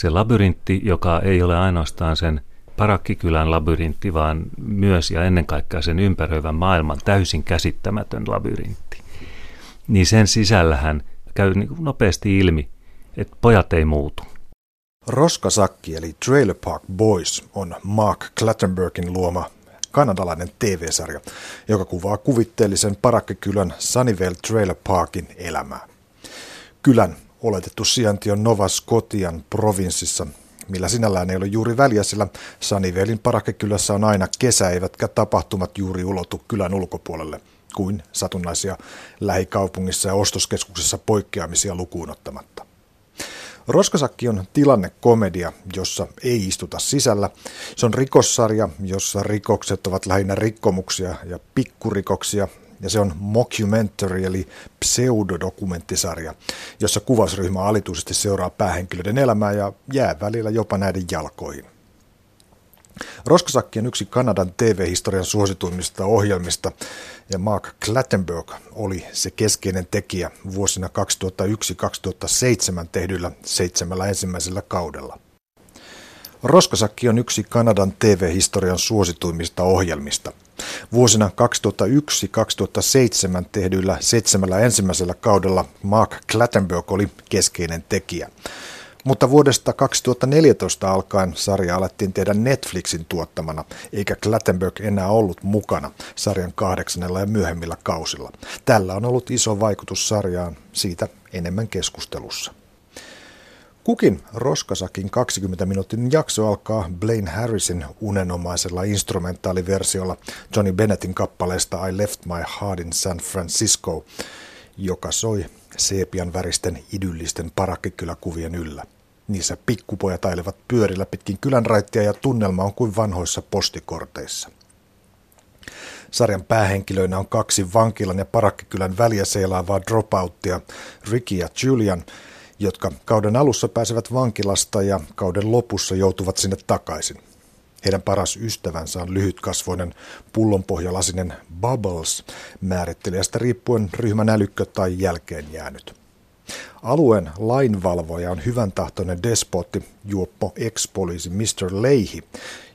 se labyrintti, joka ei ole ainoastaan sen parakkikylän labyrintti, vaan myös ja ennen kaikkea sen ympäröivän maailman täysin käsittämätön labyrintti. Niin sen sisällähän käy niin nopeasti ilmi, että pojat ei muutu. Roskasakki eli Trailer Park Boys on Mark Clattenburgin luoma kanadalainen TV-sarja, joka kuvaa kuvitteellisen parakkikylän Sunnyvale Trailer Parkin elämää. Kylän oletettu sijainti on Nova Scotian provinssissa, millä sinällään ei ole juuri väliä, sillä Sunnyvalein parakkekylässä on aina kesä, eivätkä tapahtumat juuri ulotu kylän ulkopuolelle kuin satunnaisia lähikaupungissa ja ostoskeskuksessa poikkeamisia lukuun ottamatta. Roskasakki on tilannekomedia, jossa ei istuta sisällä. Se on rikossarja, jossa rikokset ovat lähinnä rikkomuksia ja pikkurikoksia, ja se on mockumentary eli pseudodokumenttisarja, jossa kuvausryhmä alituisesti seuraa päähenkilöiden elämää ja jää välillä jopa näiden jalkoihin. Roskasakki on yksi Kanadan TV-historian suosituimmista ohjelmista ja Mark Clattenburg oli se keskeinen tekijä vuosina 2001-2007 tehdyllä seitsemällä ensimmäisellä kaudella. Roskasakki on yksi Kanadan TV-historian suosituimmista ohjelmista. Vuosina 2001-2007 tehdyillä seitsemällä ensimmäisellä kaudella Mark Clattenburg oli keskeinen tekijä. Mutta vuodesta 2014 alkaen sarja alettiin tehdä Netflixin tuottamana, eikä Clattenburg enää ollut mukana sarjan kahdeksannella ja myöhemmillä kausilla. Tällä on ollut iso vaikutus sarjaan, siitä enemmän keskustelussa. Kukin Roskasakin 20 minuutin jakso alkaa Blaine Harrisin unenomaisella instrumentaaliversiolla Johnny Bennettin kappaleesta I Left My Heart in San Francisco, joka soi seepian väristen idyllisten parakkikyläkuvien yllä. Niissä pikkupojat ailevat pyörillä pitkin kylän raittia ja tunnelma on kuin vanhoissa postikorteissa. Sarjan päähenkilöinä on kaksi vankilan ja parakkikylän väliä seilaavaa dropouttia, Ricky ja Julian, jotka kauden alussa pääsevät vankilasta ja kauden lopussa joutuvat sinne takaisin. Heidän paras ystävänsä on lyhytkasvoinen pullonpohjalasinen Bubbles, määrittelijästä riippuen ryhmän älykkö tai jälkeen jäänyt. Alueen lainvalvoja on hyvän tahtoinen despotti, juoppo ex-poliisi Mr. Leihi,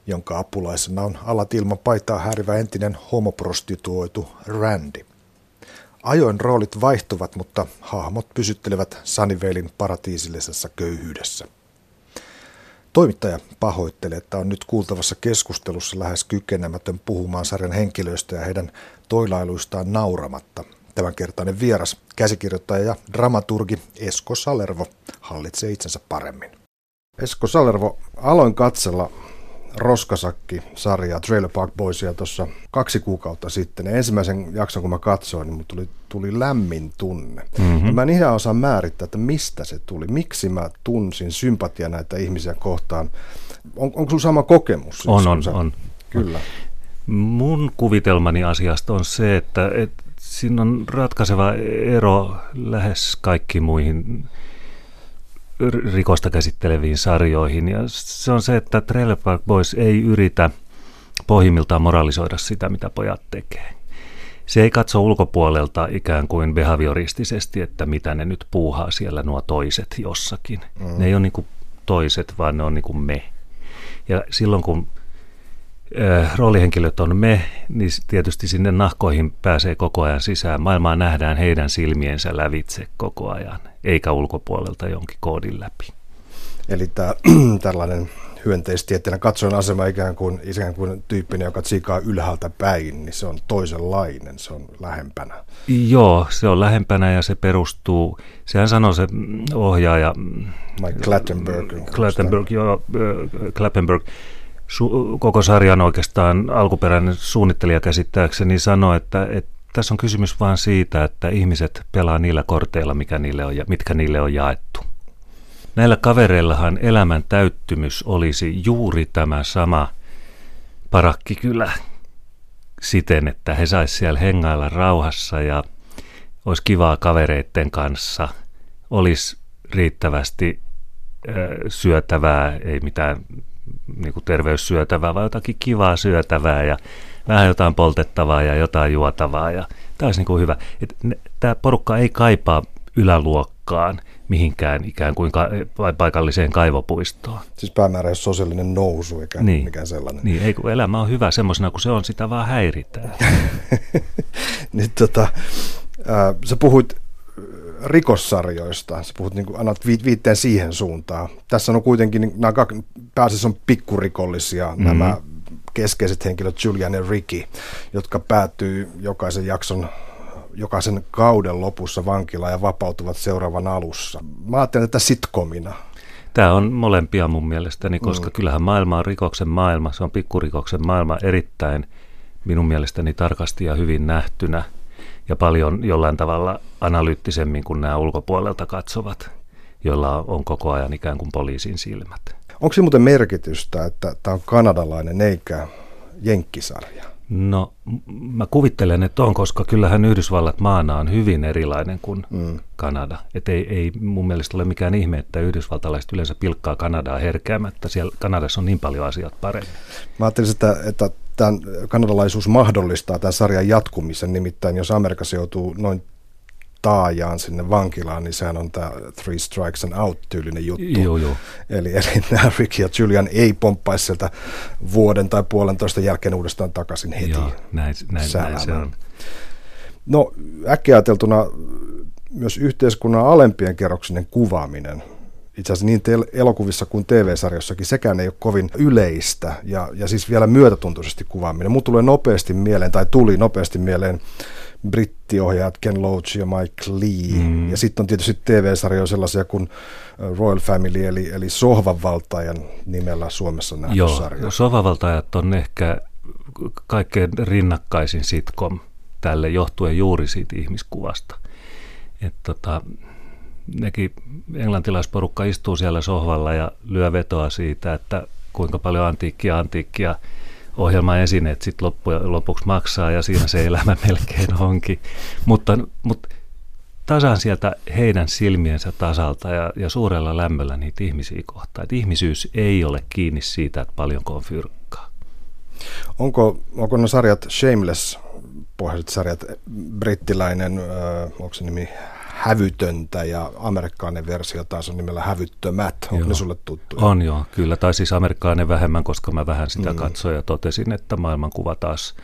jonka apulaisena on alat ilman paitaa härivä entinen homoprostituoitu Randy. Ajoin roolit vaihtuvat, mutta hahmot pysyttelevät Sunnyvalein paratiisillisessa köyhyydessä. Toimittaja pahoittelee, että on nyt kuultavassa keskustelussa lähes kykenemätön puhumaan sarjan henkilöistä ja heidän toilailuistaan nauramatta. Tämänkertainen vieras, käsikirjoittaja ja dramaturgi Esko Salervo hallitsee itsensä paremmin. Esko Salervo, aloin katsella Roskasakki-sarjaa Trailer Park Boysia tuossa kaksi kuukautta sitten. Ja ensimmäisen jakson, kun mä katsoin, niin tuli, tuli lämmin tunne. Mm-hmm. mä en ihan osaa määrittää, että mistä se tuli. Miksi mä tunsin sympatia näitä ihmisiä kohtaan. On, onko sulla sama kokemus? Siis, on, on, sä... on. Kyllä. Mun kuvitelmani asiasta on se, että, että siinä on ratkaiseva ero lähes kaikki muihin rikosta käsitteleviin sarjoihin. Ja se on se, että Trailer Park Boys ei yritä pohjimmiltaan moralisoida sitä, mitä pojat tekee. Se ei katso ulkopuolelta ikään kuin behavioristisesti, että mitä ne nyt puuhaa siellä nuo toiset jossakin. Mm. Ne ei ole niin toiset, vaan ne on niin me. Ja silloin kun roolihenkilöt on me, niin tietysti sinne nahkoihin pääsee koko ajan sisään. Maailmaa nähdään heidän silmiensä lävitse koko ajan, eikä ulkopuolelta jonkin koodin läpi. Eli tämä, tällainen hyönteistieteellinen katsojan asema ikään kuin, ikään kuin tyyppinen, joka tsikaa ylhäältä päin, niin se on toisenlainen, se on lähempänä. Joo, se on lähempänä ja se perustuu, sehän sanoo se ohjaaja... Mike Clattenburg. Clattenburg, joo, Clattenburg su- koko sarjan oikeastaan alkuperäinen suunnittelija käsittääkseni sanoi, että, että tässä on kysymys vain siitä, että ihmiset pelaa niillä korteilla, mikä niille on, mitkä niille on jaettu. Näillä kavereillahan elämän täyttymys olisi juuri tämä sama parakkikylä siten, että he saisivat siellä hengailla rauhassa ja olisi kivaa kavereiden kanssa, olisi riittävästi syötävää, ei mitään niin kuin terveyssyötävää, vaan jotakin kivaa syötävää ja vähän jotain poltettavaa ja jotain juotavaa. Ja tämä olisi niin kuin hyvä. Tämä porukka ei kaipaa yläluokkaa nurkkaan mihinkään ikään kuin ka- paikalliseen kaivopuistoon. Siis päämäärä on sosiaalinen nousu, eikä niin. mikään sellainen. Niin, ei kun elämä on hyvä semmoisena kuin se on, sitä vaan häiritään. niin, tota, äh, sä puhuit rikossarjoista, sä puhut niin kuin, annat viitteen siihen suuntaan. Tässä on kuitenkin, niin, nämä pääasiassa on pikkurikollisia, mm-hmm. nämä keskeiset henkilöt Julian ja Ricky, jotka päätyy jokaisen jakson jokaisen kauden lopussa vankilaan ja vapautuvat seuraavan alussa. Mä ajattelen tätä sitkomina. Tämä on molempia mun mielestäni, koska mm. kyllähän maailma on rikoksen maailma, se on pikkurikoksen maailma erittäin minun mielestäni tarkasti ja hyvin nähtynä ja paljon jollain tavalla analyyttisemmin kuin nämä ulkopuolelta katsovat, joilla on koko ajan ikään kuin poliisin silmät. Onko se muuten merkitystä, että tämä on kanadalainen eikä jenkkisarja? No mä kuvittelen, että on, koska kyllähän Yhdysvallat maana on hyvin erilainen kuin mm. Kanada. Että ei, ei mun mielestä ole mikään ihme, että yhdysvaltalaiset yleensä pilkkaa Kanadaa herkeämättä. Siellä Kanadassa on niin paljon asiat paremmin. Mä ajattelin, että, että tämän kanadalaisuus mahdollistaa tämän sarjan jatkumisen. Nimittäin jos Amerikassa joutuu noin taajaan sinne vankilaan, niin sehän on tämä Three Strikes and Out-tyylinen juttu. Joo, joo. Eli, eli nämä Rick ja Julian ei pomppaisi sieltä vuoden tai puolentoista jälkeen uudestaan takaisin heti. Joo, näin, näin, näin se on. No äkkiä ajateltuna myös yhteiskunnan alempien kerroksinen kuvaaminen itse asiassa niin te- elokuvissa kuin TV-sarjossakin, sekään ei ole kovin yleistä ja, ja siis vielä myötätuntoisesti kuvaaminen. Mulla tulee nopeasti mieleen, tai tuli nopeasti mieleen brittiohjaajat Ken Loach ja Mike Lee. Mm. Ja sitten on tietysti TV-sarjoja sellaisia kuin uh, Royal Family, eli, eli Sohvanvaltajan nimellä Suomessa nähty Joo, sarja. Sohvanvaltajat on ehkä kaikkein rinnakkaisin sitcom tälle johtuen juuri siitä ihmiskuvasta. Et tota, nekin englantilaisporukka istuu siellä sohvalla ja lyö vetoa siitä, että kuinka paljon antiikkia antiikkia ohjelman esineet sitten loppujen lopuksi maksaa ja siinä se elämä melkein onkin. Mutta, mutta tasan sieltä heidän silmiensä tasalta ja, ja suurella lämmöllä niitä ihmisiä kohtaa. Että ihmisyys ei ole kiinni siitä, että paljonko on fyrkkaa. Onko, onko ne sarjat Shameless, pohjaiset sarjat, brittiläinen, äh, onko se nimi hävytöntä ja amerikkalainen versio taas on nimellä hävyttömät. Onko joo. ne sulle tuttu? On joo, kyllä. Tai siis amerikkalainen vähemmän, koska mä vähän sitä mm. katsoin ja totesin, että maailmankuva taas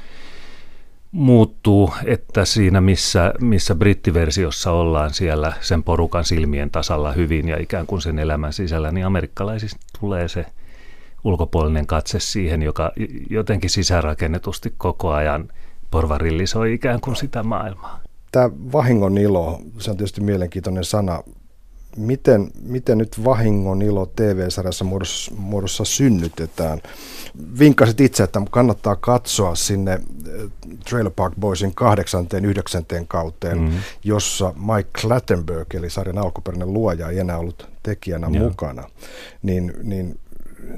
muuttuu, että siinä missä, missä brittiversiossa ollaan siellä sen porukan silmien tasalla hyvin ja ikään kuin sen elämän sisällä, niin amerikkalaisista tulee se ulkopuolinen katse siihen, joka jotenkin sisäänrakennetusti koko ajan porvarillisoi ikään kuin sitä maailmaa. Tämä vahingon ilo, se on tietysti mielenkiintoinen sana. Miten, miten nyt vahingon ilo TV-sarjassa muodossa, muodossa synnytetään? Vinkkasit itse, että kannattaa katsoa sinne eh, Trailer Park Boysin kahdeksanteen, yhdeksänteen kauteen, mm-hmm. jossa Mike Clattenburg, eli sarjan alkuperäinen luoja, ei enää ollut tekijänä Joo. mukana. Niin, niin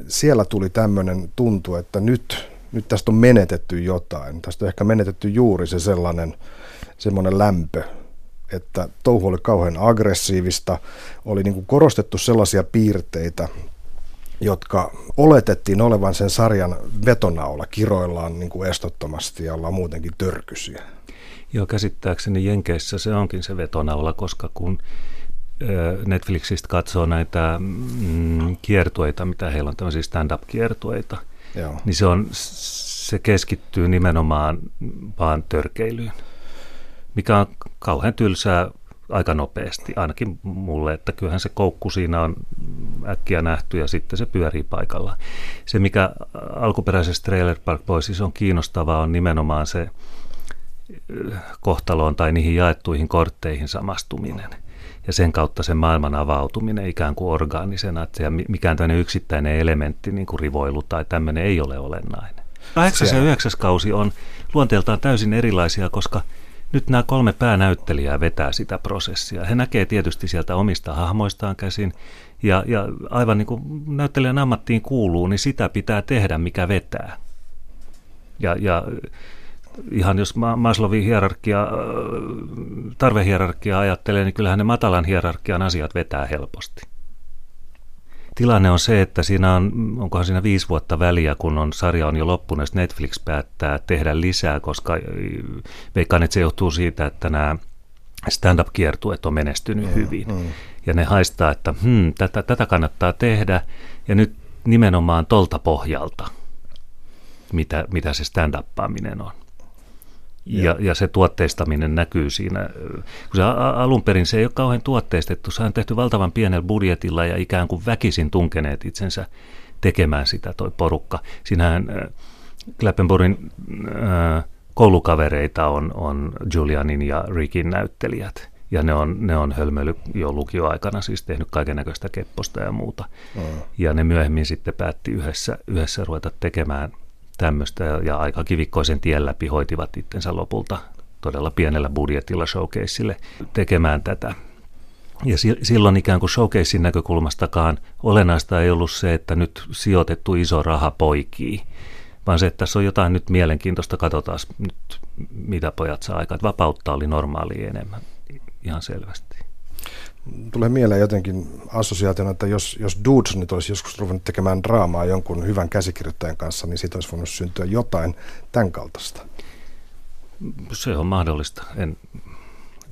siellä tuli tämmöinen tuntu, että nyt, nyt tästä on menetetty jotain. Tästä on ehkä menetetty juuri se sellainen semmoinen lämpö, että touhu oli kauhean aggressiivista, oli niin kuin korostettu sellaisia piirteitä, jotka oletettiin olevan sen sarjan vetonaula, kiroillaan niin kuin estottomasti ja ollaan muutenkin törkysiä. Joo, käsittääkseni Jenkeissä se onkin se vetonaula, koska kun Netflixistä katsoo näitä mm, kiertueita, mitä heillä on, tämmöisiä stand-up-kiertueita, Joo. niin se, on, se keskittyy nimenomaan vaan törkeilyyn mikä on kauhean tylsää aika nopeasti, ainakin mulle, että kyllähän se koukku siinä on äkkiä nähty ja sitten se pyörii paikalla. Se, mikä alkuperäisessä Trailer Park Boysissa on kiinnostavaa, on nimenomaan se äh, kohtaloon tai niihin jaettuihin kortteihin samastuminen ja sen kautta sen maailman avautuminen ikään kuin orgaanisena, että mikään tämmöinen yksittäinen elementti, niin kuin rivoilu tai tämmöinen ei ole olennainen. 8 ja 9 kausi on luonteeltaan täysin erilaisia, koska – nyt nämä kolme päänäyttelijää vetää sitä prosessia. He näkee tietysti sieltä omista hahmoistaan käsin, ja, ja aivan niin kuin näyttelijän ammattiin kuuluu, niin sitä pitää tehdä, mikä vetää. Ja, ja ihan jos Maslowin hierarkia, tarvehierarkia ajattelee, niin kyllähän ne matalan hierarkian asiat vetää helposti. Tilanne on se, että siinä on, onkohan siinä viisi vuotta väliä, kun on, sarja on jo loppunut, ja Netflix päättää tehdä lisää, koska veikkaan, että se johtuu siitä, että nämä stand-up-kiertueet on menestynyt mm, hyvin. Mm. Ja ne haistaa, että hmm, tätä, tätä kannattaa tehdä, ja nyt nimenomaan tolta pohjalta, mitä, mitä se stand-uppaaminen on. Ja, ja se tuotteistaminen näkyy siinä. Kun se alun perin se ei ole kauhean tuotteistettu, se on tehty valtavan pienellä budjetilla ja ikään kuin väkisin tunkeneet itsensä tekemään sitä toi porukka. Siinähän äh, Klappenborgin äh, koulukavereita on, on Julianin ja Rickin näyttelijät. Ja ne on, ne on hölmöily jo lukioaikana, siis tehnyt kaiken näköistä kepposta ja muuta. Mm. Ja ne myöhemmin sitten päätti yhdessä, yhdessä ruveta tekemään tämmöistä ja aika kivikkoisen tien läpi hoitivat itsensä lopulta todella pienellä budjetilla showcaseille tekemään tätä. Ja silloin ikään kuin showcasein näkökulmastakaan olennaista ei ollut se, että nyt sijoitettu iso raha poikii, vaan se, että tässä on jotain nyt mielenkiintoista, katsotaan nyt mitä pojat saa aikaan. Vapautta oli normaali enemmän, ihan selvästi. Tulee mieleen jotenkin assosiaationa, että jos, jos Dudes nyt olisi joskus ruvennut tekemään draamaa jonkun hyvän käsikirjoittajan kanssa, niin siitä olisi voinut syntyä jotain tämän kaltaista. Se on mahdollista. En,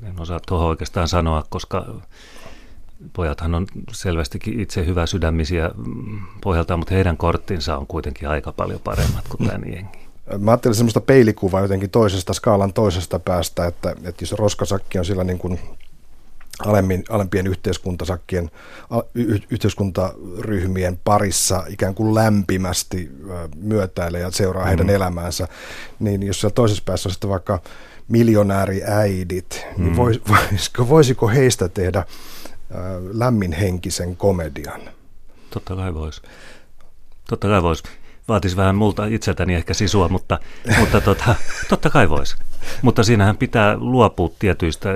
en osaa tuohon oikeastaan sanoa, koska pojathan on selvästikin itse hyvä sydämisiä pohjalta, mutta heidän korttinsa on kuitenkin aika paljon paremmat kuin tämän jengi. Mä ajattelin semmoista peilikuvaa jotenkin toisesta skaalan toisesta päästä, että, että jos roskasakki on sillä niin kuin alemmin, alempien yhteiskuntasakkien, y- yhteiskuntaryhmien parissa ikään kuin lämpimästi myötäilee ja seuraa heidän mm. elämäänsä, niin jos siellä toisessa päässä on sitten vaikka miljonääriäidit, niin mm. niin vois, voisiko, voisiko heistä tehdä äh, lämminhenkisen komedian? Totta kai voisi. Totta kai voisi. Vaatisi vähän multa itseltäni ehkä sisua, mutta, mutta tota, totta kai voisi. Mutta siinähän pitää luopua tietyistä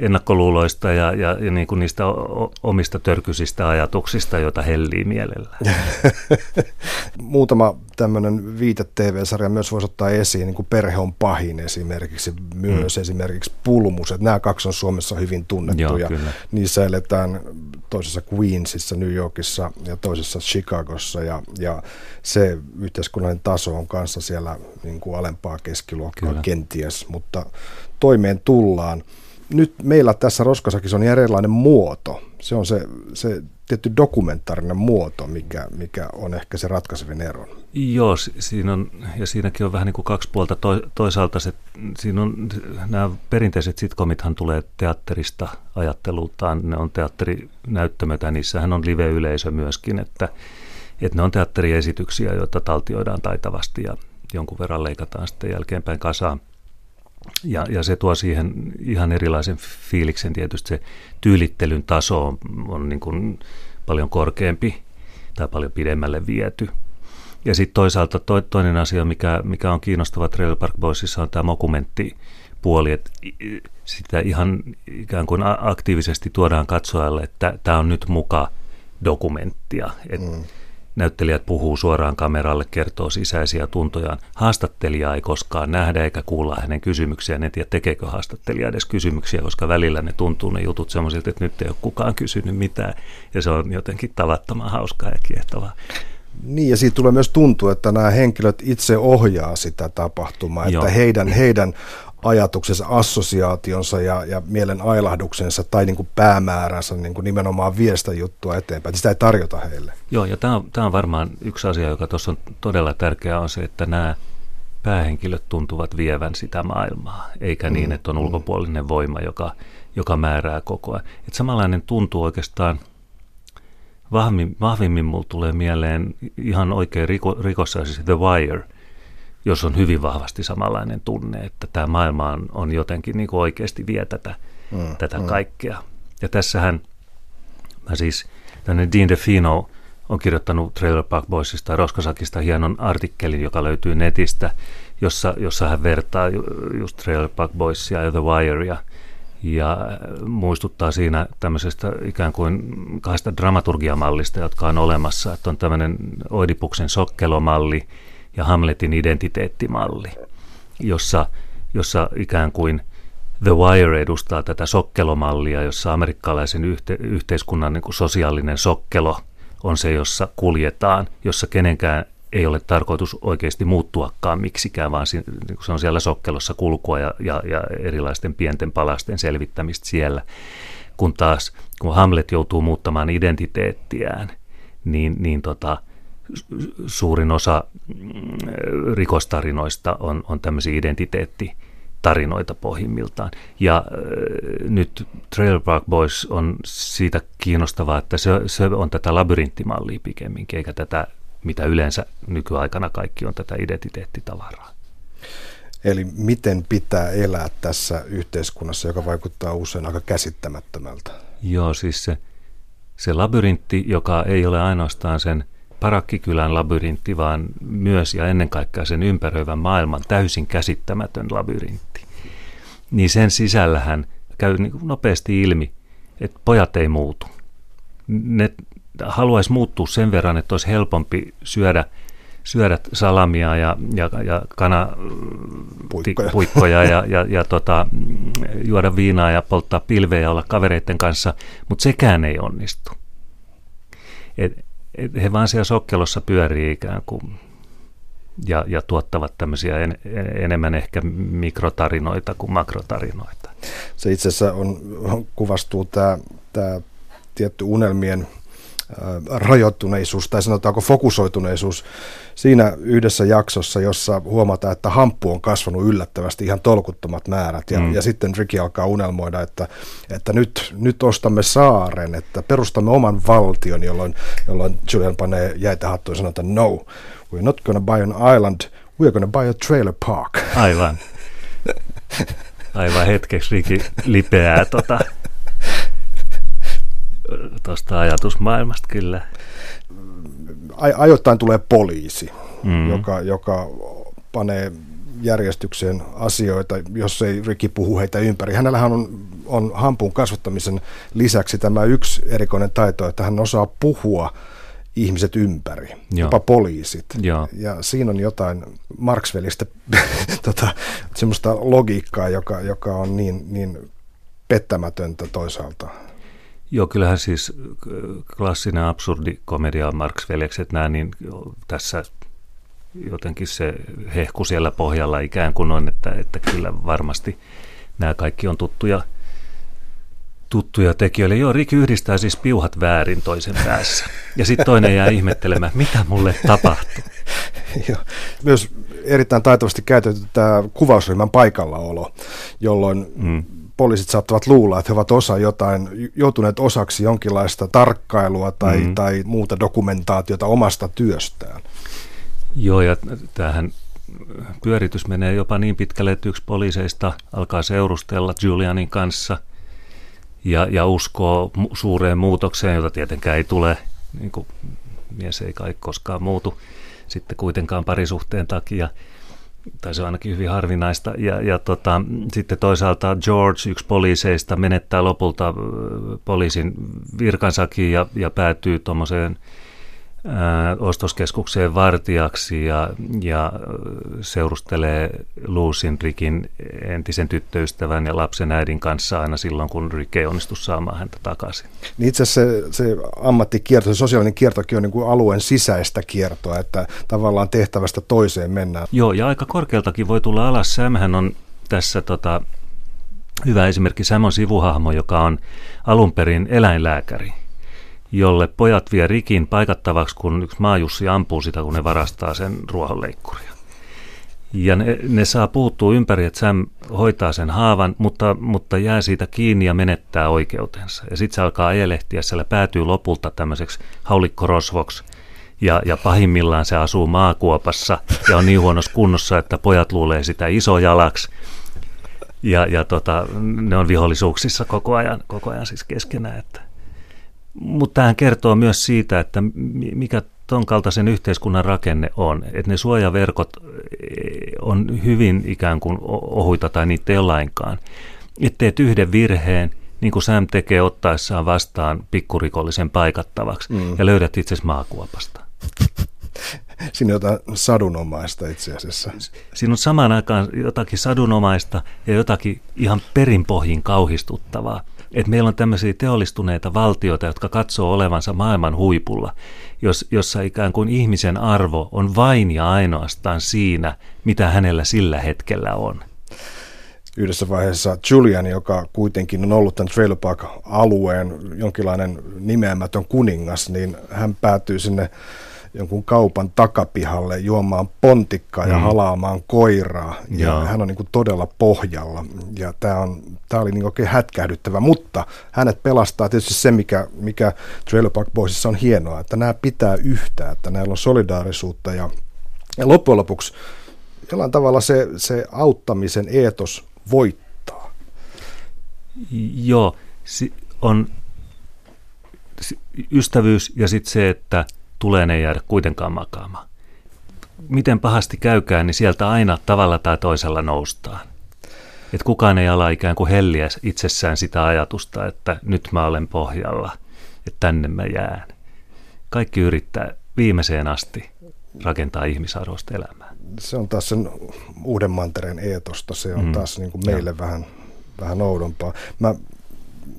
ennakkoluuloista ja, ja, ja niin kuin niistä omista törkysistä ajatuksista, joita hellii mielellä. Muutama tämmöinen viite TV-sarja myös voisi ottaa esiin, niin kuin Perhe on pahin esimerkiksi, myös mm. esimerkiksi Pulmus, että nämä kaksi on Suomessa hyvin tunnettuja. Joo, Niissä eletään toisessa Queensissa, New Yorkissa ja toisessa Chicagossa ja, ja se yhteiskunnallinen taso on kanssa siellä niin kuin alempaa keskiluokkaa kyllä. kenties, mutta toimeen tullaan nyt meillä tässä Roskasakissa on erilainen muoto. Se on se, se tietty dokumentaarinen muoto, mikä, mikä on ehkä se ratkaisevin ero. Joo, siinä on, ja siinäkin on vähän niin kuin kaksi puolta. toisaalta se, siinä on, nämä perinteiset sitcomithan tulee teatterista ajattelultaan, ne on teatterinäyttämötä, niissähän on live-yleisö myöskin, että, että ne on teatteriesityksiä, joita taltioidaan taitavasti ja jonkun verran leikataan sitten jälkeenpäin kasaan. Ja, ja se tuo siihen ihan erilaisen fiiliksen tietysti. Se tyylittelyn taso on, on niin kuin paljon korkeampi tai paljon pidemmälle viety. Ja sitten toisaalta to, toinen asia, mikä, mikä on kiinnostava Trailer Park Boysissa, on tämä mokumenttipuoli, että sitä ihan ikään kuin aktiivisesti tuodaan katsojalle, että tämä on nyt muka dokumenttia. Että mm Näyttelijät puhuu suoraan kameralle, kertoo sisäisiä tuntojaan. Haastattelijaa ei koskaan nähdä eikä kuulla hänen kysymyksiään. En tiedä, tekeekö haastattelija edes kysymyksiä, koska välillä ne tuntuu ne jutut sellaisilta, että nyt ei ole kukaan kysynyt mitään. Ja se on jotenkin tavattoman hauskaa ja kiehtovaa. Niin, ja siitä tulee myös tuntua, että nämä henkilöt itse ohjaa sitä tapahtumaa, Joo. että heidän, heidän ajatuksensa, assosiaationsa ja, ja mielen ailahduksensa tai niin kuin päämääränsä niin kuin nimenomaan viestä juttua eteenpäin. Sitä ei tarjota heille. Joo, ja tämä on, tämä on varmaan yksi asia, joka tuossa on todella tärkeää, on se, että nämä päähenkilöt tuntuvat vievän sitä maailmaa, eikä mm, niin, että on mm. ulkopuolinen voima, joka, joka määrää koko ajan. Että samanlainen tuntuu oikeastaan, vahvimmin, vahvimmin mulle tulee mieleen ihan oikein riko, rikossa, siis The Wire – jos on hyvin vahvasti samanlainen tunne, että tämä maailma on, on jotenkin niin kuin oikeasti vie tätä, mm, tätä mm. kaikkea. Ja tässähän mä siis, tänne Dean DeFino on kirjoittanut Trailer Park Boysista Roskosakista hienon artikkelin, joka löytyy netistä, jossa, jossa hän vertaa just Trailer Park Boysia ja The Wirea ja muistuttaa siinä tämmöisestä ikään kuin kahdesta dramaturgiamallista, jotka on olemassa. Että on tämmöinen Oidipuksen sokkelomalli, ja Hamletin identiteettimalli, jossa, jossa ikään kuin The Wire edustaa tätä sokkelomallia, jossa amerikkalaisen yhte, yhteiskunnan niin kuin sosiaalinen sokkelo on se, jossa kuljetaan, jossa kenenkään ei ole tarkoitus oikeasti muuttuakaan miksikään, vaan niin se on siellä sokkelossa kulkua ja, ja, ja erilaisten pienten palasten selvittämistä siellä. Kun taas, kun Hamlet joutuu muuttamaan identiteettiään, niin, niin tota, suurin osa mm, rikostarinoista on, on tämmöisiä identiteettitarinoita pohjimmiltaan. Ja äh, nyt Trailer Park Boys on siitä kiinnostavaa, että se, se on tätä labyrinttimallia pikemminkin, eikä tätä, mitä yleensä nykyaikana kaikki on tätä identiteettitavaraa. Eli miten pitää elää tässä yhteiskunnassa, joka vaikuttaa usein aika käsittämättömältä? Joo, siis se, se labyrintti, joka ei ole ainoastaan sen parakkikylän labyrintti, vaan myös ja ennen kaikkea sen ympäröivän maailman täysin käsittämätön labyrintti. Niin sen sisällähän käy niin nopeasti ilmi, että pojat ei muutu. Ne haluaisi muuttua sen verran, että olisi helpompi syödä – syödä salamia ja, ja, ja kanapuikkoja puikkoja ja, ja, ja tota, juoda viinaa ja polttaa pilveä ja olla kavereiden kanssa, mutta sekään ei onnistu. Et he vaan siellä sokkelossa pyörii ikään kuin ja, ja tuottavat tämmöisiä en, enemmän ehkä mikrotarinoita kuin makrotarinoita. Se itse asiassa on, kuvastuu tämä, tämä tietty unelmien – rajoittuneisuus tai sanotaanko fokusoituneisuus siinä yhdessä jaksossa, jossa huomataan, että hamppu on kasvanut yllättävästi ihan tolkuttomat määrät ja, mm. ja sitten Ricky alkaa unelmoida, että, että nyt, nyt ostamme saaren, että perustamme oman valtion, jolloin, jolloin Julian panee jäitä hattuun ja sanoo, että no, we're not gonna buy an island, we're gonna buy a trailer park. Aivan. Aivan hetkeksi Ricky lipeää tota tuosta ajatusmaailmasta kyllä. Ajoittain tulee poliisi, mm. joka, joka panee järjestykseen asioita, jos ei Rikki puhu heitä ympäri. Hänellähän on, on hampun kasvattamisen lisäksi tämä yksi erikoinen taito, että hän osaa puhua ihmiset ympäri, Joo. jopa poliisit. Joo. Ja siinä on jotain Marksvelistä tota, semmoista logiikkaa, joka, joka on niin, niin pettämätöntä toisaalta. Joo, kyllähän siis klassinen absurdi komedia Marx Veljekset nämä, niin tässä jotenkin se hehku siellä pohjalla ikään kuin on, että, että kyllä varmasti nämä kaikki on tuttuja, tuttuja tekijöille. Joo, Rick yhdistää siis piuhat väärin toisen päässä. Ja sitten toinen jää ihmettelemään, mitä mulle tapahtuu. Joo. Myös erittäin taitavasti käytetty tämä kuvausryhmän paikallaolo, jolloin mm poliisit saattavat luulla, että he ovat osa jotain, joutuneet osaksi jonkinlaista tarkkailua tai, mm. tai muuta dokumentaatiota omasta työstään. Joo, ja tämähän pyöritys menee jopa niin pitkälle, että yksi poliiseista alkaa seurustella Julianin kanssa ja, ja uskoo suureen muutokseen, jota tietenkään ei tule, niin kuin mies ei kai koskaan muutu sitten kuitenkaan parisuhteen takia – tai se on ainakin hyvin harvinaista. Ja, ja tota, sitten toisaalta George, yksi poliiseista, menettää lopulta poliisin virkansakin ja, ja päätyy tuommoiseen ostoskeskukseen vartijaksi ja, ja seurustelee Luusin Rikin entisen tyttöystävän ja lapsen äidin kanssa aina silloin, kun Rick ei onnistu saamaan häntä takaisin. Niin itse asiassa se, se ammattikierto, se sosiaalinen kiertokin on niin kuin alueen sisäistä kiertoa, että tavallaan tehtävästä toiseen mennään. Joo, ja aika korkealtakin voi tulla alas. Sämhän on tässä tota, hyvä esimerkki Sämon sivuhahmo, joka on alun perin eläinlääkäri jolle pojat vie rikin paikattavaksi, kun yksi maajussi ampuu sitä, kun ne varastaa sen ruohonleikkuria. Ja ne, ne saa puuttua ympäri, että Sam hoitaa sen haavan, mutta, mutta jää siitä kiinni ja menettää oikeutensa. Ja sitten se alkaa ajelehtiä, siellä päätyy lopulta tämmöiseksi haulikkorosvoksi, ja, ja pahimmillaan se asuu maakuopassa ja on niin huonossa kunnossa, että pojat luulee sitä isojalaksi. Ja, ja tota, ne on vihollisuuksissa koko ajan, koko ajan siis keskenään. Että mutta tähän kertoo myös siitä, että mikä ton kaltaisen yhteiskunnan rakenne on. Että ne suojaverkot eh, on hyvin ikään kuin ohuita tai niitä ei ole lainkaan. Että teet yhden virheen, niin kuin Sam tekee ottaessaan vastaan pikkurikollisen paikattavaksi mm. ja löydät itse maakuopasta. Siinä on jotain sadunomaista itse asiassa. Siinä on samaan aikaan jotakin sadunomaista ja jotakin ihan perinpohjin kauhistuttavaa. Että meillä on tämmöisiä teollistuneita valtioita, jotka katsoo olevansa maailman huipulla, jos, jossa ikään kuin ihmisen arvo on vain ja ainoastaan siinä, mitä hänellä sillä hetkellä on. Yhdessä vaiheessa Julian, joka kuitenkin on ollut tämän Trailer Park-alueen jonkinlainen nimeämätön kuningas, niin hän päätyy sinne jonkun kaupan takapihalle juomaan pontikkaa ja mm. halaamaan koiraa. Ja Joo. hän on niin kuin todella pohjalla. Ja tämä, on, tämä oli niin oikein hätkähdyttävä. Mutta hänet pelastaa tietysti se, mikä, mikä Trailer Park Boysissa on hienoa, että nämä pitää yhtä, että näillä on solidaarisuutta. Ja, ja loppujen lopuksi jollain tavalla se, se auttamisen eetos voittaa. Joo, on ystävyys ja sitten se, että tulee ne jäädä kuitenkaan makaamaan. Miten pahasti käykään, niin sieltä aina tavalla tai toisella noustaan. Että kukaan ei ala ikään kuin helliä itsessään sitä ajatusta, että nyt mä olen pohjalla, että tänne mä jään. Kaikki yrittää viimeiseen asti rakentaa ihmisarvoista elämää. Se on taas sen uuden mantereen eetosta, se on mm. taas niin kuin meille vähän, vähän oudompaa. Mä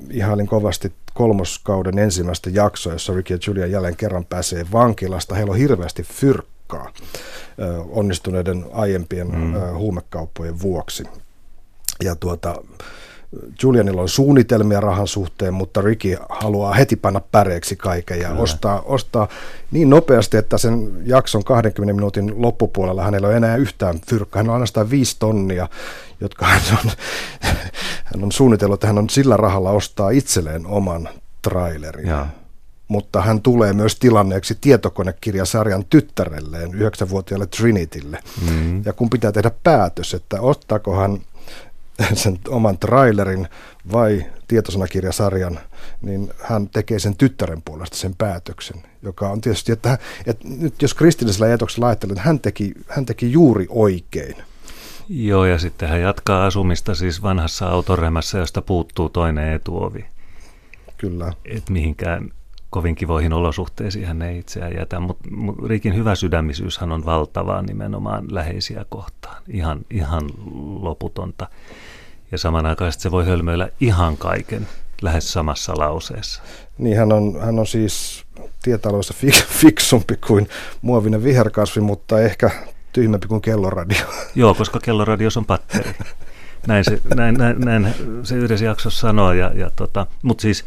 ihailin kovasti kolmoskauden ensimmäistä jaksoa, jossa Ricky ja Julia jälleen kerran pääsee vankilasta. Heillä on hirveästi fyrkkaa onnistuneiden aiempien mm. huumekauppojen vuoksi. Ja tuota, Julianilla on suunnitelmia rahan suhteen, mutta Ricky haluaa heti panna päreeksi kaiken ja ostaa, ostaa niin nopeasti, että sen jakson 20 minuutin loppupuolella hänellä ei ole enää yhtään fyrkkaa. Hän on ainoastaan viisi tonnia, jotka hän on, hän on suunnitellut, että hän on sillä rahalla ostaa itselleen oman trailerin. Ja. Mutta hän tulee myös tilanneeksi tietokonekirjasarjan tyttärelleen, yhdeksänvuotiaalle Trinitylle. Mm. Ja kun pitää tehdä päätös, että ottaako hän sen oman trailerin vai tietosanakirjasarjan, niin hän tekee sen tyttären puolesta sen päätöksen, joka on tietysti, että, että nyt jos kristillisellä ajatuksella ajattelee, että hän teki, hän teki juuri oikein. Joo, ja sitten hän jatkaa asumista siis vanhassa autoremässä, josta puuttuu toinen etuovi. Kyllä. Et mihinkään kovin kivoihin olosuhteisiin hän ei itseään jätä, mutta Rikin hyvä sydämisyyshän on valtavaa nimenomaan läheisiä kohtaan, ihan, ihan loputonta. Ja samanaikaisesti se voi hölmöillä ihan kaiken lähes samassa lauseessa. Niin, hän on, hän on siis tietaloissa fik, fiksumpi kuin muovinen viherkasvi, mutta ehkä tyhmempi kuin kelloradio. Joo, koska kelloradios on patteri. Näin se, näin, näin, näin se yhdessä jaksossa sanoo. Ja, ja tota, mutta siis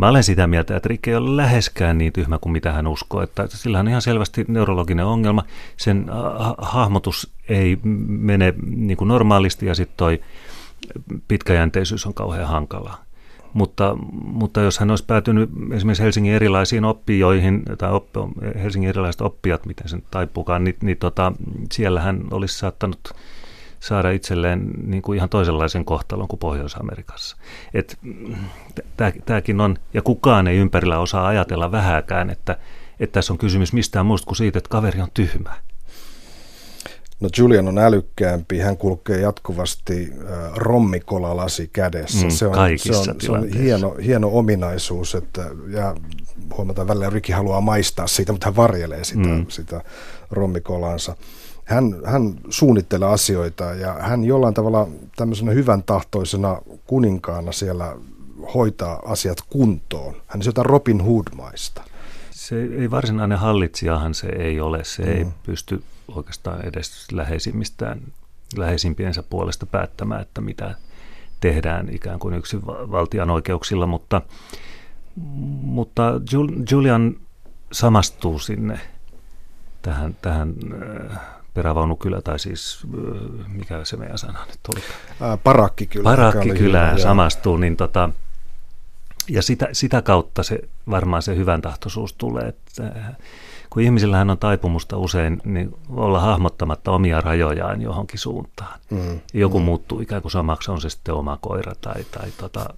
Mä olen sitä mieltä, että Rick ei ole läheskään niin tyhmä kuin mitä hän uskoo. Että sillä on ihan selvästi neurologinen ongelma. Sen ha- hahmotus ei mene niin kuin normaalisti ja sitten toi pitkäjänteisyys on kauhean hankalaa. Mutta, mutta jos hän olisi päätynyt esimerkiksi Helsingin erilaisiin oppijoihin, tai oppi, Helsingin erilaiset oppijat, miten sen taipukaan, niin, niin tota, siellä hän olisi saattanut – saada itselleen niin kuin ihan toisenlaisen kohtalon kuin Pohjois-Amerikassa. Tämäkin on, ja kukaan ei ympärillä osaa ajatella vähäkään, että, että tässä on kysymys mistään muusta kuin siitä, että kaveri on tyhmä. No Julian on älykkäämpi, hän kulkee jatkuvasti äh, rommikolalasi kädessä. Mm, se on, se on, se on hieno, hieno ominaisuus, että, ja huomataan välillä Ricky haluaa maistaa siitä, mutta hän varjelee sitä, mm. sitä rommikolansa hän, hän suunnittelee asioita ja hän jollain tavalla tämmöisenä hyvän tahtoisena kuninkaana siellä hoitaa asiat kuntoon. Hän on jotain Robin Hood-maista. Se ei varsinainen hallitsijahan se ei ole. Se mm. ei pysty oikeastaan edes läheisimmistään, läheisimpiensä puolesta päättämään, että mitä tehdään ikään kuin yksin valtian oikeuksilla, mutta, mutta Julian samastuu sinne tähän, tähän perävaunukylä, tai siis mikä se meidän sana nyt oli? Ää, parakkikylä. Parakkikylää samastuu, niin tota, ja sitä, sitä kautta se, varmaan se hyvän tahtoisuus tulee, että kun ihmisillähän on taipumusta usein niin olla hahmottamatta omia rajojaan johonkin suuntaan. Mm, Joku mm. muuttuu ikään kuin samaksi, on se sitten oma koira tai, tai tota,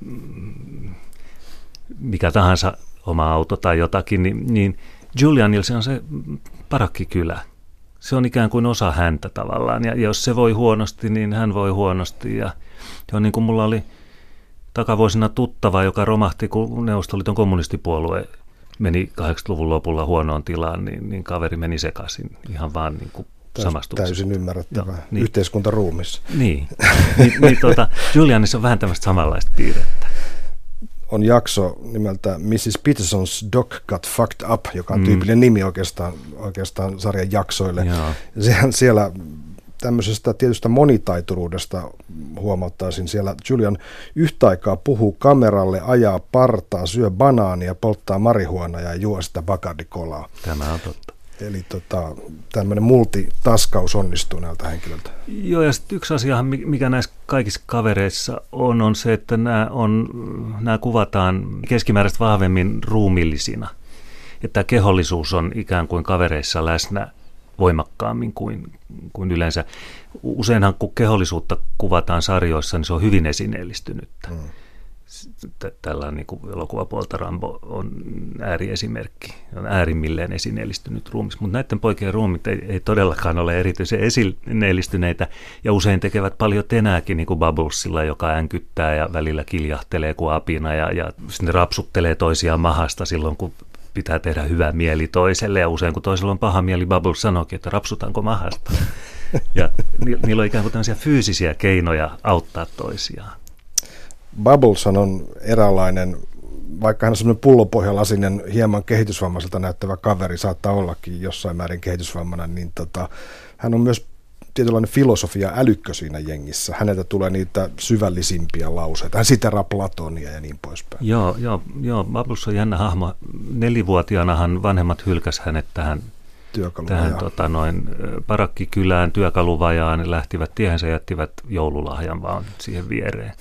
mm, mikä tahansa oma auto tai jotakin, niin, niin Julianilla se on se parakkikylä se on ikään kuin osa häntä tavallaan. Ja jos se voi huonosti, niin hän voi huonosti. Ja se on niin kuin mulla oli takavuosina tuttava, joka romahti, kun Neuvostoliiton kommunistipuolue meni 80-luvun lopulla huonoon tilaan, niin, niin kaveri meni sekaisin ihan vaan niin kuin samastuksesta. Täysin ymmärrettävää. Joo, niin. Yhteiskuntaruumissa. Niin. niin, niin tuota, Julianissa on vähän tämmöistä samanlaista piirrettä. on jakso nimeltä Mrs. Peterson's Dog Got Fucked Up, joka on mm. tyypillinen nimi oikeastaan, oikeastaan sarjan jaksoille. Siellä, siellä tämmöisestä tietystä monitaituruudesta huomauttaisin. Siellä Julian yhtä aikaa puhuu kameralle, ajaa partaa, syö banaania, polttaa marihuona ja juo sitä bakardikolaa. Tämä on totta. Eli tota, tämmöinen multitaskaus onnistuu näiltä henkilöiltä. Joo, ja sitten yksi asia, mikä näissä kaikissa kavereissa on, on se, että nämä, on, nämä kuvataan keskimääräistä vahvemmin ruumillisina. Että kehollisuus on ikään kuin kavereissa läsnä voimakkaammin kuin, kuin yleensä. Useinhan kun kehollisuutta kuvataan sarjoissa, niin se on hyvin esineellistynyttä. Mm tällainen niin kuin elokuvapuolta Rambo on ääriesimerkki, on äärimmilleen esineellistynyt ruumis, mutta näiden poikien ruumit ei, ei todellakaan ole erityisen esineellistyneitä ja usein tekevät paljon tenääkin niin kuin Bubblesilla, joka äänkyttää ja välillä kiljahtelee kuin apina ja, ja sitten rapsuttelee toisiaan mahasta silloin, kun pitää tehdä hyvä mieli toiselle ja usein kun toisella on paha mieli, Bubbles sanookin, että rapsutanko mahasta. Ja niillä on ikään kuin tämmöisiä fyysisiä keinoja auttaa toisiaan. Bubbles on eräänlainen, vaikka hän on semmoinen pullopohjalasinen, hieman kehitysvammaiselta näyttävä kaveri, saattaa ollakin jossain määrin kehitysvammainen, niin tota, hän on myös tietynlainen filosofia älykkö siinä jengissä. Häneltä tulee niitä syvällisimpiä lauseita. Hän siteraa Platonia ja niin poispäin. Joo, joo, joo. Bubbles on jännä hahmo. Nelivuotiaanahan vanhemmat hylkäs hänet tähän tähän tota, noin, parakkikylään työkaluvajaan, lähtivät tiehensä ja jättivät joululahjan vaan siihen viereen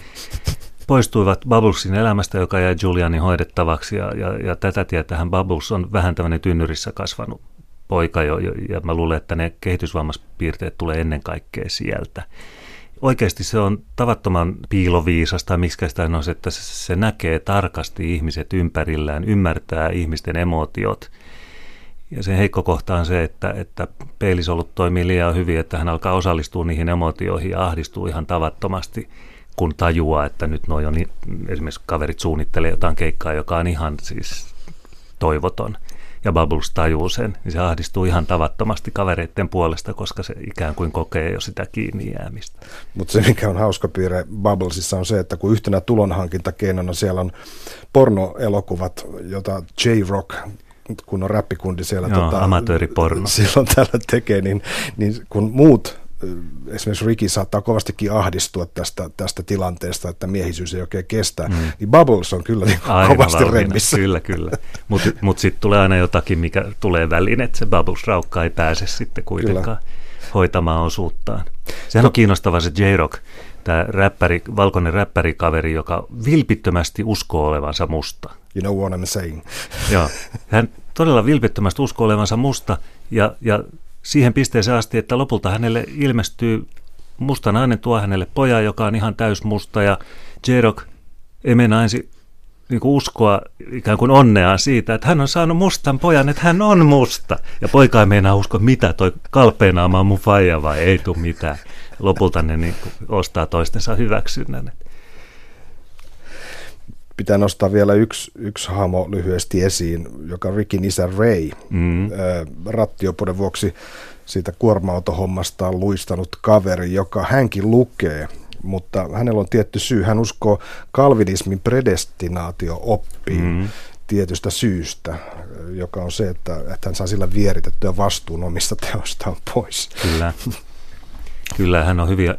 poistuivat Bubblesin elämästä, joka jäi Julianin hoidettavaksi ja, ja, ja tätä tietähän Bubbles on vähän tämmöinen tynnyrissä kasvanut poika jo, ja mä luulen, että ne kehitysvammaspiirteet tulee ennen kaikkea sieltä. Oikeasti se on tavattoman piiloviisasta, miksi sitä on, että se näkee tarkasti ihmiset ympärillään, ymmärtää ihmisten emotiot. Ja sen heikko kohta on se, että, että peilisolut toimii liian hyvin, että hän alkaa osallistua niihin emotioihin ja ahdistuu ihan tavattomasti – kun tajuaa, että nyt noin on, esimerkiksi kaverit suunnittelee jotain keikkaa, joka on ihan siis toivoton, ja Bubbles tajuu sen, niin se ahdistuu ihan tavattomasti kavereiden puolesta, koska se ikään kuin kokee jo sitä kiinni jäämistä. Mutta se, mikä on hauska piirre Bubblesissa on se, että kun yhtenä tulonhankintakeinona siellä on pornoelokuvat, jota J-Rock kun on räppikundi siellä Joo, tota, amatööriporno. silloin täällä tekee, niin, niin kun muut esimerkiksi Ricky saattaa kovastikin ahdistua tästä, tästä tilanteesta, että miehisyys ei oikein kestä, mm. niin Bubbles on kyllä niin aina kovasti valmiina. remmissä. Kyllä, kyllä. Mutta mut sitten tulee aina jotakin, mikä tulee väliin, että se Bubbles-raukka ei pääse sitten kuitenkaan kyllä. hoitamaan osuuttaan. Sehän on kiinnostava se J-Rock, tämä räppäri, valkoinen räppärikaveri, joka vilpittömästi uskoo olevansa musta. You know what I'm saying. Joo, hän todella vilpittömästi uskoo olevansa musta ja, ja siihen pisteeseen asti, että lopulta hänelle ilmestyy musta nainen tuo hänelle poja, joka on ihan täysmusta ja Jerok ensin niin kuin uskoa ikään kuin onnea siitä, että hän on saanut mustan pojan, että hän on musta. Ja poika ei meinaa uskoa, mitä toi kalpeenaama on mun faija vai ei tule mitään. Lopulta ne niin kuin ostaa toistensa hyväksynnän pitää nostaa vielä yksi, yksi hahmo lyhyesti esiin, joka on Rickin isä Ray. Mm. Rattiopuden vuoksi siitä kuorma-autohommasta on luistanut kaveri, joka hänkin lukee, mutta hänellä on tietty syy. Hän uskoo kalvinismin predestinaatio-oppiin mm. tietystä syystä, joka on se, että, että hän saa sillä vieritettyä vastuun omista teostaan pois. Kyllä. Kyllä, hän on hyvin, äh,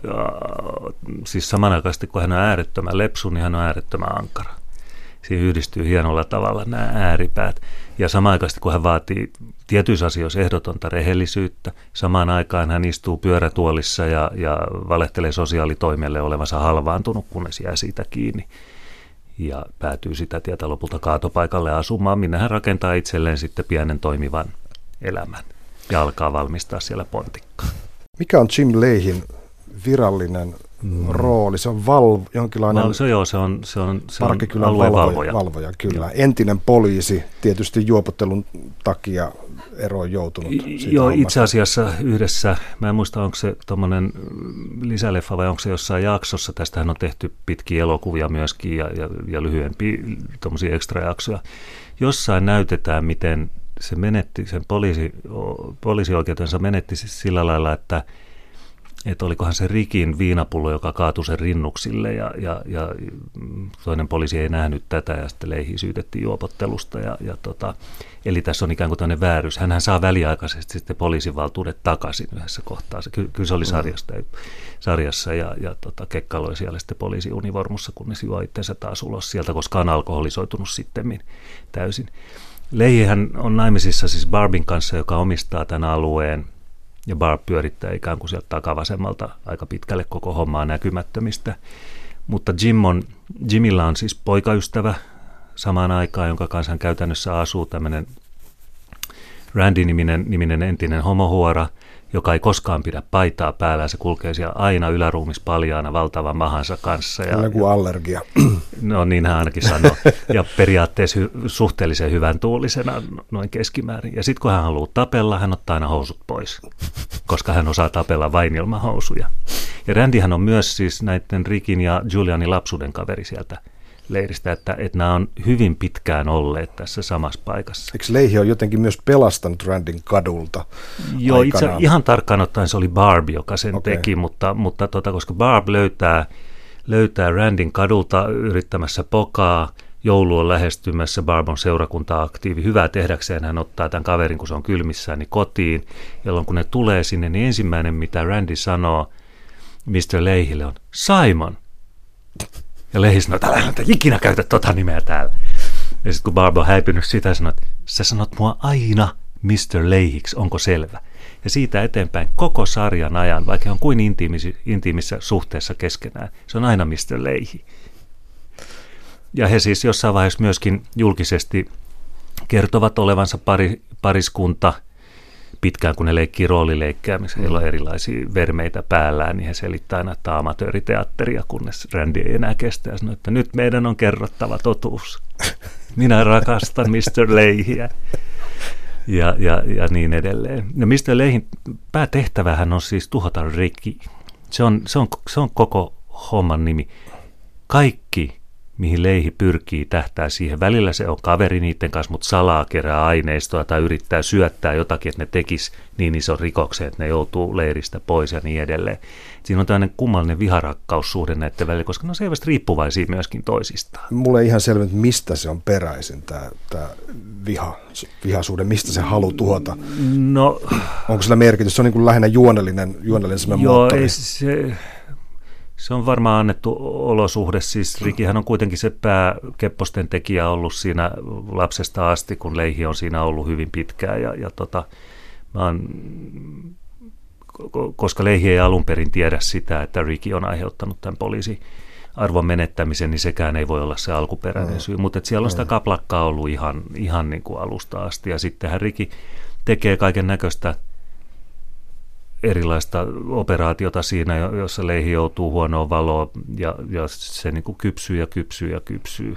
siis samanaikaisesti kun hän on äärettömän lepsu, niin hän on äärettömän ankara siihen yhdistyy hienolla tavalla nämä ääripäät. Ja samaan aikaan, kun hän vaatii tietyissä asioissa ehdotonta rehellisyyttä, samaan aikaan hän istuu pyörätuolissa ja, ja valehtelee sosiaalitoimelle olevansa halvaantunut, kunnes jää siitä kiinni. Ja päätyy sitä tietä lopulta kaatopaikalle asumaan, minne hän rakentaa itselleen sitten pienen toimivan elämän ja alkaa valmistaa siellä pontikkaa. Mikä on Jim Leihin virallinen mm. rooli. Se on val, jonkinlainen Val, se, joo, se on, se on, se on valvoja. valvoja. valvoja kyllä. Joo. Entinen poliisi, tietysti juopottelun takia eroon joutunut. Joo, hommasta. itse asiassa yhdessä, mä en muista onko se tuommoinen lisäleffa vai onko se jossain jaksossa, tästähän on tehty pitkiä elokuvia myöskin ja, ja, ja lyhyempiä tuommoisia jaksoja. Jossain näytetään, miten se menetti, sen poliisi, poliisioikeutensa menetti sillä lailla, että että olikohan se Rikin viinapullo, joka kaatui sen rinnuksille ja, ja, ja toinen poliisi ei nähnyt tätä ja sitten Leihi syytettiin juopottelusta. Ja, ja tota, eli tässä on ikään kuin tämmöinen väärys. Hänhän saa väliaikaisesti sitten poliisin valtuudet takaisin yhdessä kohtaa. Se, kyllä se oli mm. sarjasta, mm. sarjassa ja, ja tota, kekkaloi siellä sitten poliisiunivormussa, kunnes juo itsensä taas ulos sieltä, koska on alkoholisoitunut sitten täysin. Leihihän on naimisissa siis Barbin kanssa, joka omistaa tämän alueen – ja Barb pyörittää ikään kuin sieltä takavasemmalta aika pitkälle koko hommaa näkymättömistä. Mutta Jim on, Jimillä on siis poikaystävä samaan aikaan, jonka kanssa hän käytännössä asuu tämmöinen Randy-niminen niminen entinen homohuora – joka ei koskaan pidä paitaa päällä. Se kulkee siellä aina yläruumis paljaana valtavan mahansa kanssa. Ja, Joku allergia. No niin hän ainakin sanoo. Ja periaatteessa hy, suhteellisen hyvän tuulisena noin keskimäärin. Ja sitten kun hän haluaa tapella, hän ottaa aina housut pois, koska hän osaa tapella vain ilman housuja. Ja Randyhän on myös siis näiden Rikin ja Julianin lapsuuden kaveri sieltä leiristä, että, että nämä on hyvin pitkään olleet tässä samassa paikassa. Eikö Leihi on jotenkin myös pelastanut Randin kadulta Joo, itse, ihan tarkkaan ottaen se oli Barb, joka sen okay. teki, mutta, mutta tota, koska Barb löytää, löytää Randin kadulta yrittämässä pokaa, joulu on lähestymässä, Barb on seurakunta-aktiivi. Hyvää tehdäkseen hän ottaa tämän kaverin, kun se on kylmissään, niin kotiin, jolloin kun ne tulee sinne, niin ensimmäinen, mitä Randy sanoo Mr. Leihille on, Simon. Ja Lehi sanoi, että älä ikinä käytä tota nimeä täällä. Ja sitten kun Barb on häipynyt sitä, sanoi, että sä sanot mua aina Mr. Leihiksi, onko selvä? Ja siitä eteenpäin koko sarjan ajan, vaikka on kuin intiimisi, intiimissä suhteessa keskenään, se on aina Mr. Leihi. Ja he siis jossain vaiheessa myöskin julkisesti kertovat olevansa pari, pariskunta – pitkään, kun ne leikkii roolileikkejä, missä heillä on erilaisia vermeitä päällään, niin he selittää aina, että amatööriteatteria, kunnes Randy ei enää kestä ja sanoo, että nyt meidän on kerrottava totuus. Minä rakastan Mr. Leihiä. Ja, ja, ja niin edelleen. Ja Mr. Leihin päätehtävähän on siis tuhota Ricky. Se on, se on, se on koko homman nimi. Kaikki mihin Leihi pyrkii, tähtää siihen. Välillä se on kaveri niiden kanssa, mutta salaa kerää aineistoa tai yrittää syöttää jotakin, että ne tekis niin iso rikoksen, että ne joutuu leiristä pois ja niin edelleen. Siinä on tämmöinen kummallinen viharakkaussuhde näiden välillä, koska ne on selvästi riippuvaisia myöskin toisistaan. Mulle ei ihan selvä, että mistä se on peräisin, tämä, tämä viha, vihasuhde, mistä se halu tuhota. No, Onko sillä merkitys? Se on niin kuin lähinnä juonellinen, juonellinen Joo, moottori. ei se se on varmaan annettu olosuhde. Siis Rikihän on kuitenkin se pääkepposten tekijä ollut siinä lapsesta asti, kun Leihi on siinä ollut hyvin pitkään. Ja, ja tota, mä oon, koska Leihi ei alun perin tiedä sitä, että Riki on aiheuttanut tämän poliisi arvon menettämisen, niin sekään ei voi olla se alkuperäinen mm. syy. Mutta siellä on sitä kaplakkaa ollut ihan, ihan niin kuin alusta asti. Ja sittenhän Riki tekee kaiken näköistä erilaista operaatiota siinä, jossa leihi joutuu huonoon valoon ja, ja se niin kuin kypsyy ja kypsyy ja kypsyy,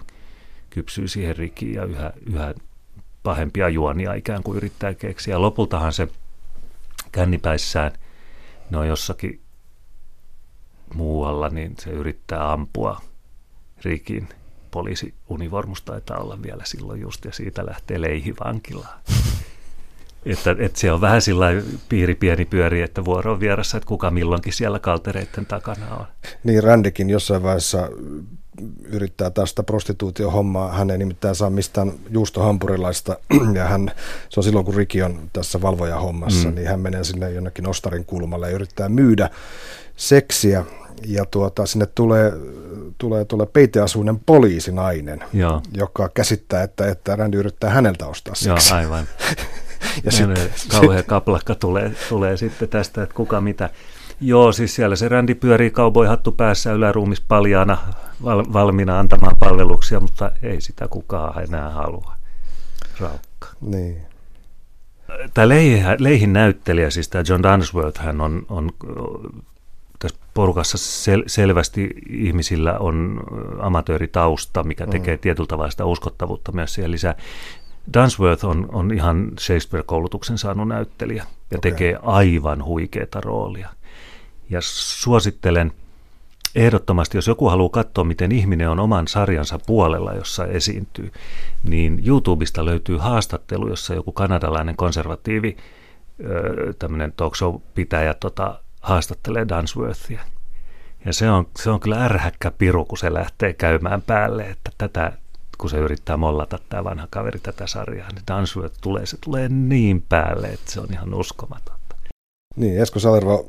kypsyy siihen rikiin ja yhä, yhä pahempia juonia ikään kuin yrittää keksiä. Lopultahan se kännipäissään, ne on jossakin muualla, niin se yrittää ampua rikin poliisiunivormusta taitaa olla vielä silloin just, ja siitä lähtee leihi vankilaan. Että, että se on vähän sillä piiri pieni pyöri, että vuoro on vieressä, että kuka milloinkin siellä kaltereiden takana on. Niin, Randikin jossain vaiheessa yrittää tästä prostituutiohommaa. Hän ei nimittäin saa mistään juustohampurilaista, ja hän, se on silloin kun Riki on tässä valvojahommassa, mm. niin hän menee sinne jonnekin ostarin kulmalle ja yrittää myydä seksiä, ja tuota, sinne tulee, tulee, tulee peiteasuinen poliisinainen, Joo. joka käsittää, että, että Randy yrittää häneltä ostaa seksiä. Joo, aivan. ja sitten, kauhea kaplakka tulee, tulee sitten tästä, että kuka mitä. Joo, siis siellä se rändi pyörii kauboihattu päässä yläruumis paljaana val, valmiina antamaan palveluksia, mutta ei sitä kukaan enää halua. Raukka. Niin. Tämä Leihin, Leihin näyttelijä, siis tämä John Dunsworth, hän on, on tässä porukassa sel, selvästi ihmisillä on amatööritausta, mikä tekee mm. tietyllä tavalla sitä uskottavuutta myös siihen lisää. Dunsworth on, on ihan Shakespeare-koulutuksen saanut näyttelijä ja okay. tekee aivan huikeita roolia. Ja suosittelen ehdottomasti, jos joku haluaa katsoa, miten ihminen on oman sarjansa puolella, jossa esiintyy, niin YouTubesta löytyy haastattelu, jossa joku kanadalainen konservatiivi tämmöinen talk show-pitäjä tota, haastattelee Dunsworthia. Ja se on, se on kyllä ärhäkkä piru, kun se lähtee käymään päälle, että tätä, kun se yrittää mollata tämä vanha kaveri tätä sarjaa, niin Dunsworth tulee, se tulee niin päälle, että se on ihan uskomatonta. Niin, Esko Salervo,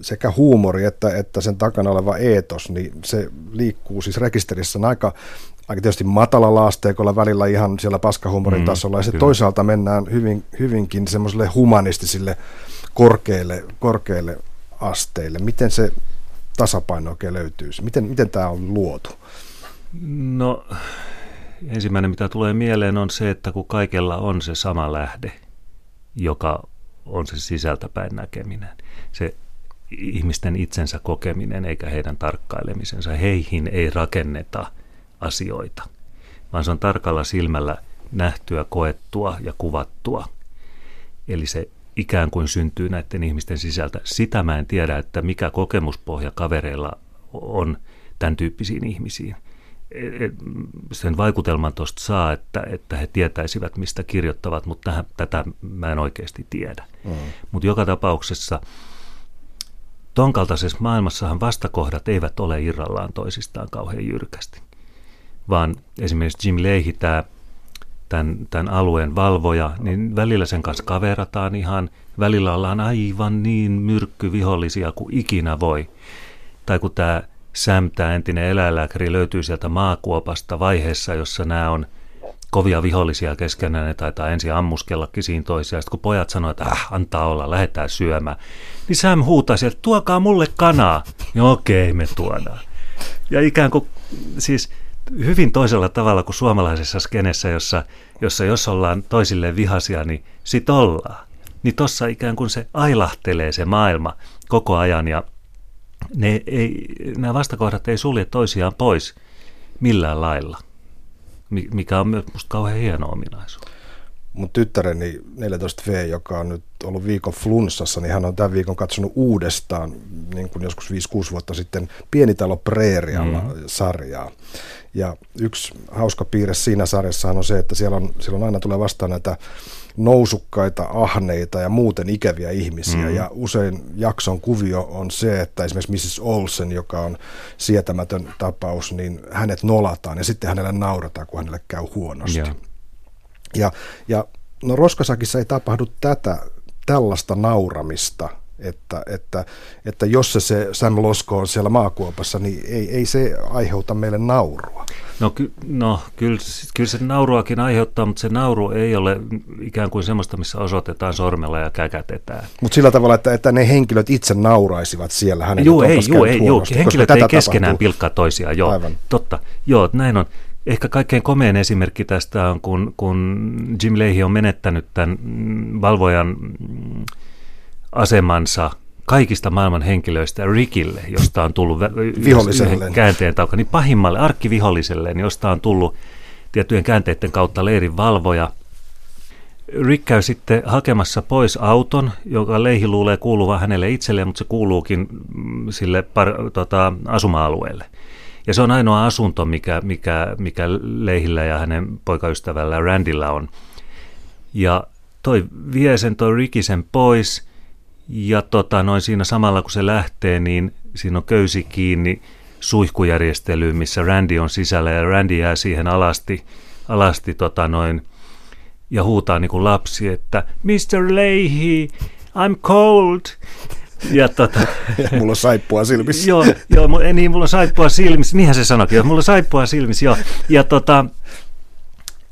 sekä huumori että, että sen takana oleva eetos, niin se liikkuu siis rekisterissä aika, aika tietysti matalalla asteikolla välillä ihan siellä paskahuumorin mm, tasolla, ja se toisaalta mennään hyvin, hyvinkin semmoiselle humanistisille korkeille, korkeille asteille. Miten se tasapaino oikein löytyisi? Miten, miten tämä on luotu? No ensimmäinen mitä tulee mieleen on se, että kun kaikella on se sama lähde, joka on se sisältäpäin näkeminen, se ihmisten itsensä kokeminen eikä heidän tarkkailemisensa. Heihin ei rakenneta asioita, vaan se on tarkalla silmällä nähtyä, koettua ja kuvattua. Eli se ikään kuin syntyy näiden ihmisten sisältä. Sitä mä en tiedä, että mikä kokemuspohja kavereilla on tämän tyyppisiin ihmisiin. E, e, sen vaikutelman tuosta saa, että, että he tietäisivät, mistä kirjoittavat, mutta tähän, tätä mä en oikeasti tiedä. Mm. Mutta joka tapauksessa ton kaltaisessa maailmassahan vastakohdat eivät ole irrallaan toisistaan kauhean jyrkästi, vaan esimerkiksi Jim Leahy, tämä tämän, tämän alueen valvoja, niin välillä sen kanssa kaverataan ihan, välillä ollaan aivan niin myrkkyvihollisia kuin ikinä voi. Tai kun tämä Sam, tämä entinen eläinlääkäri, löytyy sieltä maakuopasta vaiheessa, jossa nämä on kovia vihollisia keskenään, ne taitaa ensin ammuskellakin siinä toisiaan. Sitten kun pojat sanoo, että äh, antaa olla, lähdetään syömään, niin Sam huutaa sieltä, tuokaa mulle kanaa. Ja okei, me tuodaan. Ja ikään kuin, siis hyvin toisella tavalla kuin suomalaisessa skenessä, jossa, jossa jos ollaan toisille vihasia, niin sit ollaan. Niin tossa ikään kuin se ailahtelee se maailma koko ajan ja ne ei, nämä vastakohdat ei sulje toisiaan pois millään lailla, mikä on myös musta kauhean hieno ominaisuus. Mun tyttäreni 14V, joka on nyt ollut viikon flunssassa, niin hän on tämän viikon katsonut uudestaan, niin kuin joskus 5-6 vuotta sitten, Pienitalo Preerialla mm. sarjaa. Ja yksi hauska piirre siinä sarjassa on se, että siellä on, siellä on aina tulee vastaan näitä nousukkaita, ahneita ja muuten ikäviä ihmisiä. Mm. Ja usein jakson kuvio on se, että esimerkiksi Mrs. Olsen, joka on sietämätön tapaus, niin hänet nolataan ja sitten hänelle naurataan, kun hänelle käy huonosti. Yeah. Ja, ja no Roskasakissa ei tapahdu tätä, tällaista nauramista – että, että, että jos se, se Sam Losko on siellä maakuopassa, niin ei, ei se aiheuta meille naurua. No, ky, no kyllä, kyllä se nauruakin aiheuttaa, mutta se nauru ei ole ikään kuin semmoista, missä osoitetaan sormella ja käkätetään. Mutta sillä tavalla, että, että ne henkilöt itse nauraisivat siellä hänen Joo, ei, joo, ei, joo, henkilöt ei keskenään tapahtuu. pilkkaa toisiaan, joo, Aivan. totta, joo, näin on. Ehkä kaikkein komein esimerkki tästä on, kun, kun Jim Leahy on menettänyt tämän valvojan asemansa kaikista maailman henkilöistä Rickille, josta on tullut viholliselle käänteen taukka, niin pahimmalle arkkiviholliselle, josta on tullut tiettyjen käänteiden kautta leirin valvoja. Rick käy sitten hakemassa pois auton, joka Leihi luulee kuuluvan hänelle itselleen, mutta se kuuluukin sille par, tota, asuma-alueelle. Ja se on ainoa asunto, mikä, mikä, mikä Leihillä ja hänen poikaystävällä Randilla on. Ja toi vie sen toi Rickisen pois – ja tota, noin siinä samalla kun se lähtee, niin siinä on köysi kiinni suihkujärjestelyyn, missä Randy on sisällä ja Randy jää siihen alasti, alasti tota noin, ja huutaa niin kuin lapsi, että Mr. Leahy, I'm cold. Ja tota, mulla on saippua silmissä. joo, joo, niin, mulla on saippua silmissä. Niinhän se sanoikin, että mulla on saippua silmissä, joo. Ja tota,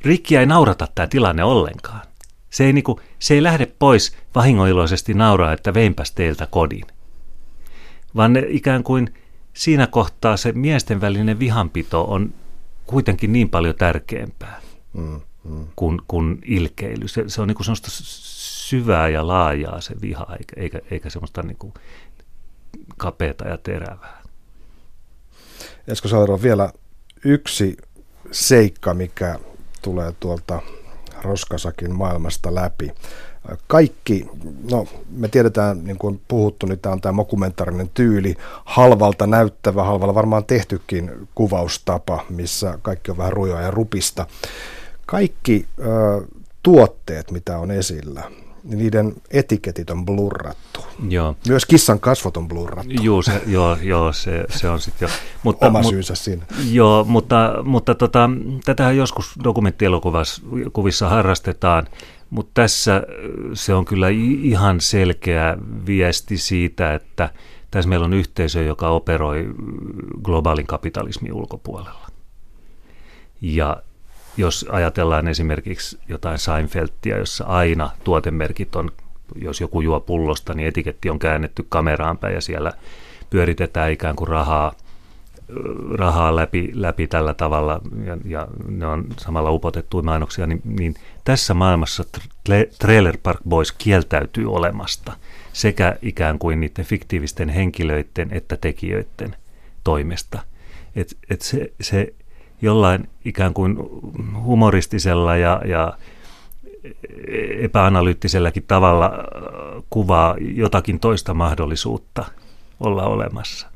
Rikkiä ei naurata tämä tilanne ollenkaan. Se ei, niinku, se ei lähde pois vahingoiloisesti nauraa, että veinpäs teiltä kodin. Vaan ne ikään kuin siinä kohtaa se miesten välinen vihanpito on kuitenkin niin paljon tärkeämpää mm, mm. Kuin, kuin ilkeily. Se, se on niinku semmoista syvää ja laajaa se viha, eikä, eikä, eikä semmoista niinku kapeata ja terävää. Esko Sauro, vielä yksi seikka, mikä tulee tuolta roskasakin maailmasta läpi. Kaikki, no me tiedetään, niin kuin on puhuttu, niin tämä on tämä mokumentaarinen tyyli, halvalta näyttävä, halvalla varmaan tehtykin kuvaustapa, missä kaikki on vähän rujoa ja rupista. Kaikki ö, tuotteet, mitä on esillä, niin niiden etiketit on blurrattu. Joo. Myös kissan kasvot on blurrattu. Joo, se, joo, joo, se, se on sitten jo. Mutta, Oma mut, syynsä siinä. Joo, mutta, mutta tota, tätähän joskus dokumenttielokuvissa harrastetaan, mutta tässä se on kyllä ihan selkeä viesti siitä, että tässä meillä on yhteisö, joka operoi globaalin kapitalismin ulkopuolella. Ja jos ajatellaan esimerkiksi jotain Seinfeldia, jossa aina tuotemerkit on, jos joku juo pullosta, niin etiketti on käännetty kameraan päin ja siellä pyöritetään ikään kuin rahaa, rahaa läpi, läpi tällä tavalla ja, ja ne on samalla upotettuja mainoksia, niin, niin tässä maailmassa Trailer Park Boys kieltäytyy olemasta sekä ikään kuin niiden fiktiivisten henkilöiden että tekijöiden toimesta. Et, et se, se jollain ikään kuin humoristisella ja, ja epäanalyyttiselläkin tavalla kuvaa jotakin toista mahdollisuutta olla olemassa.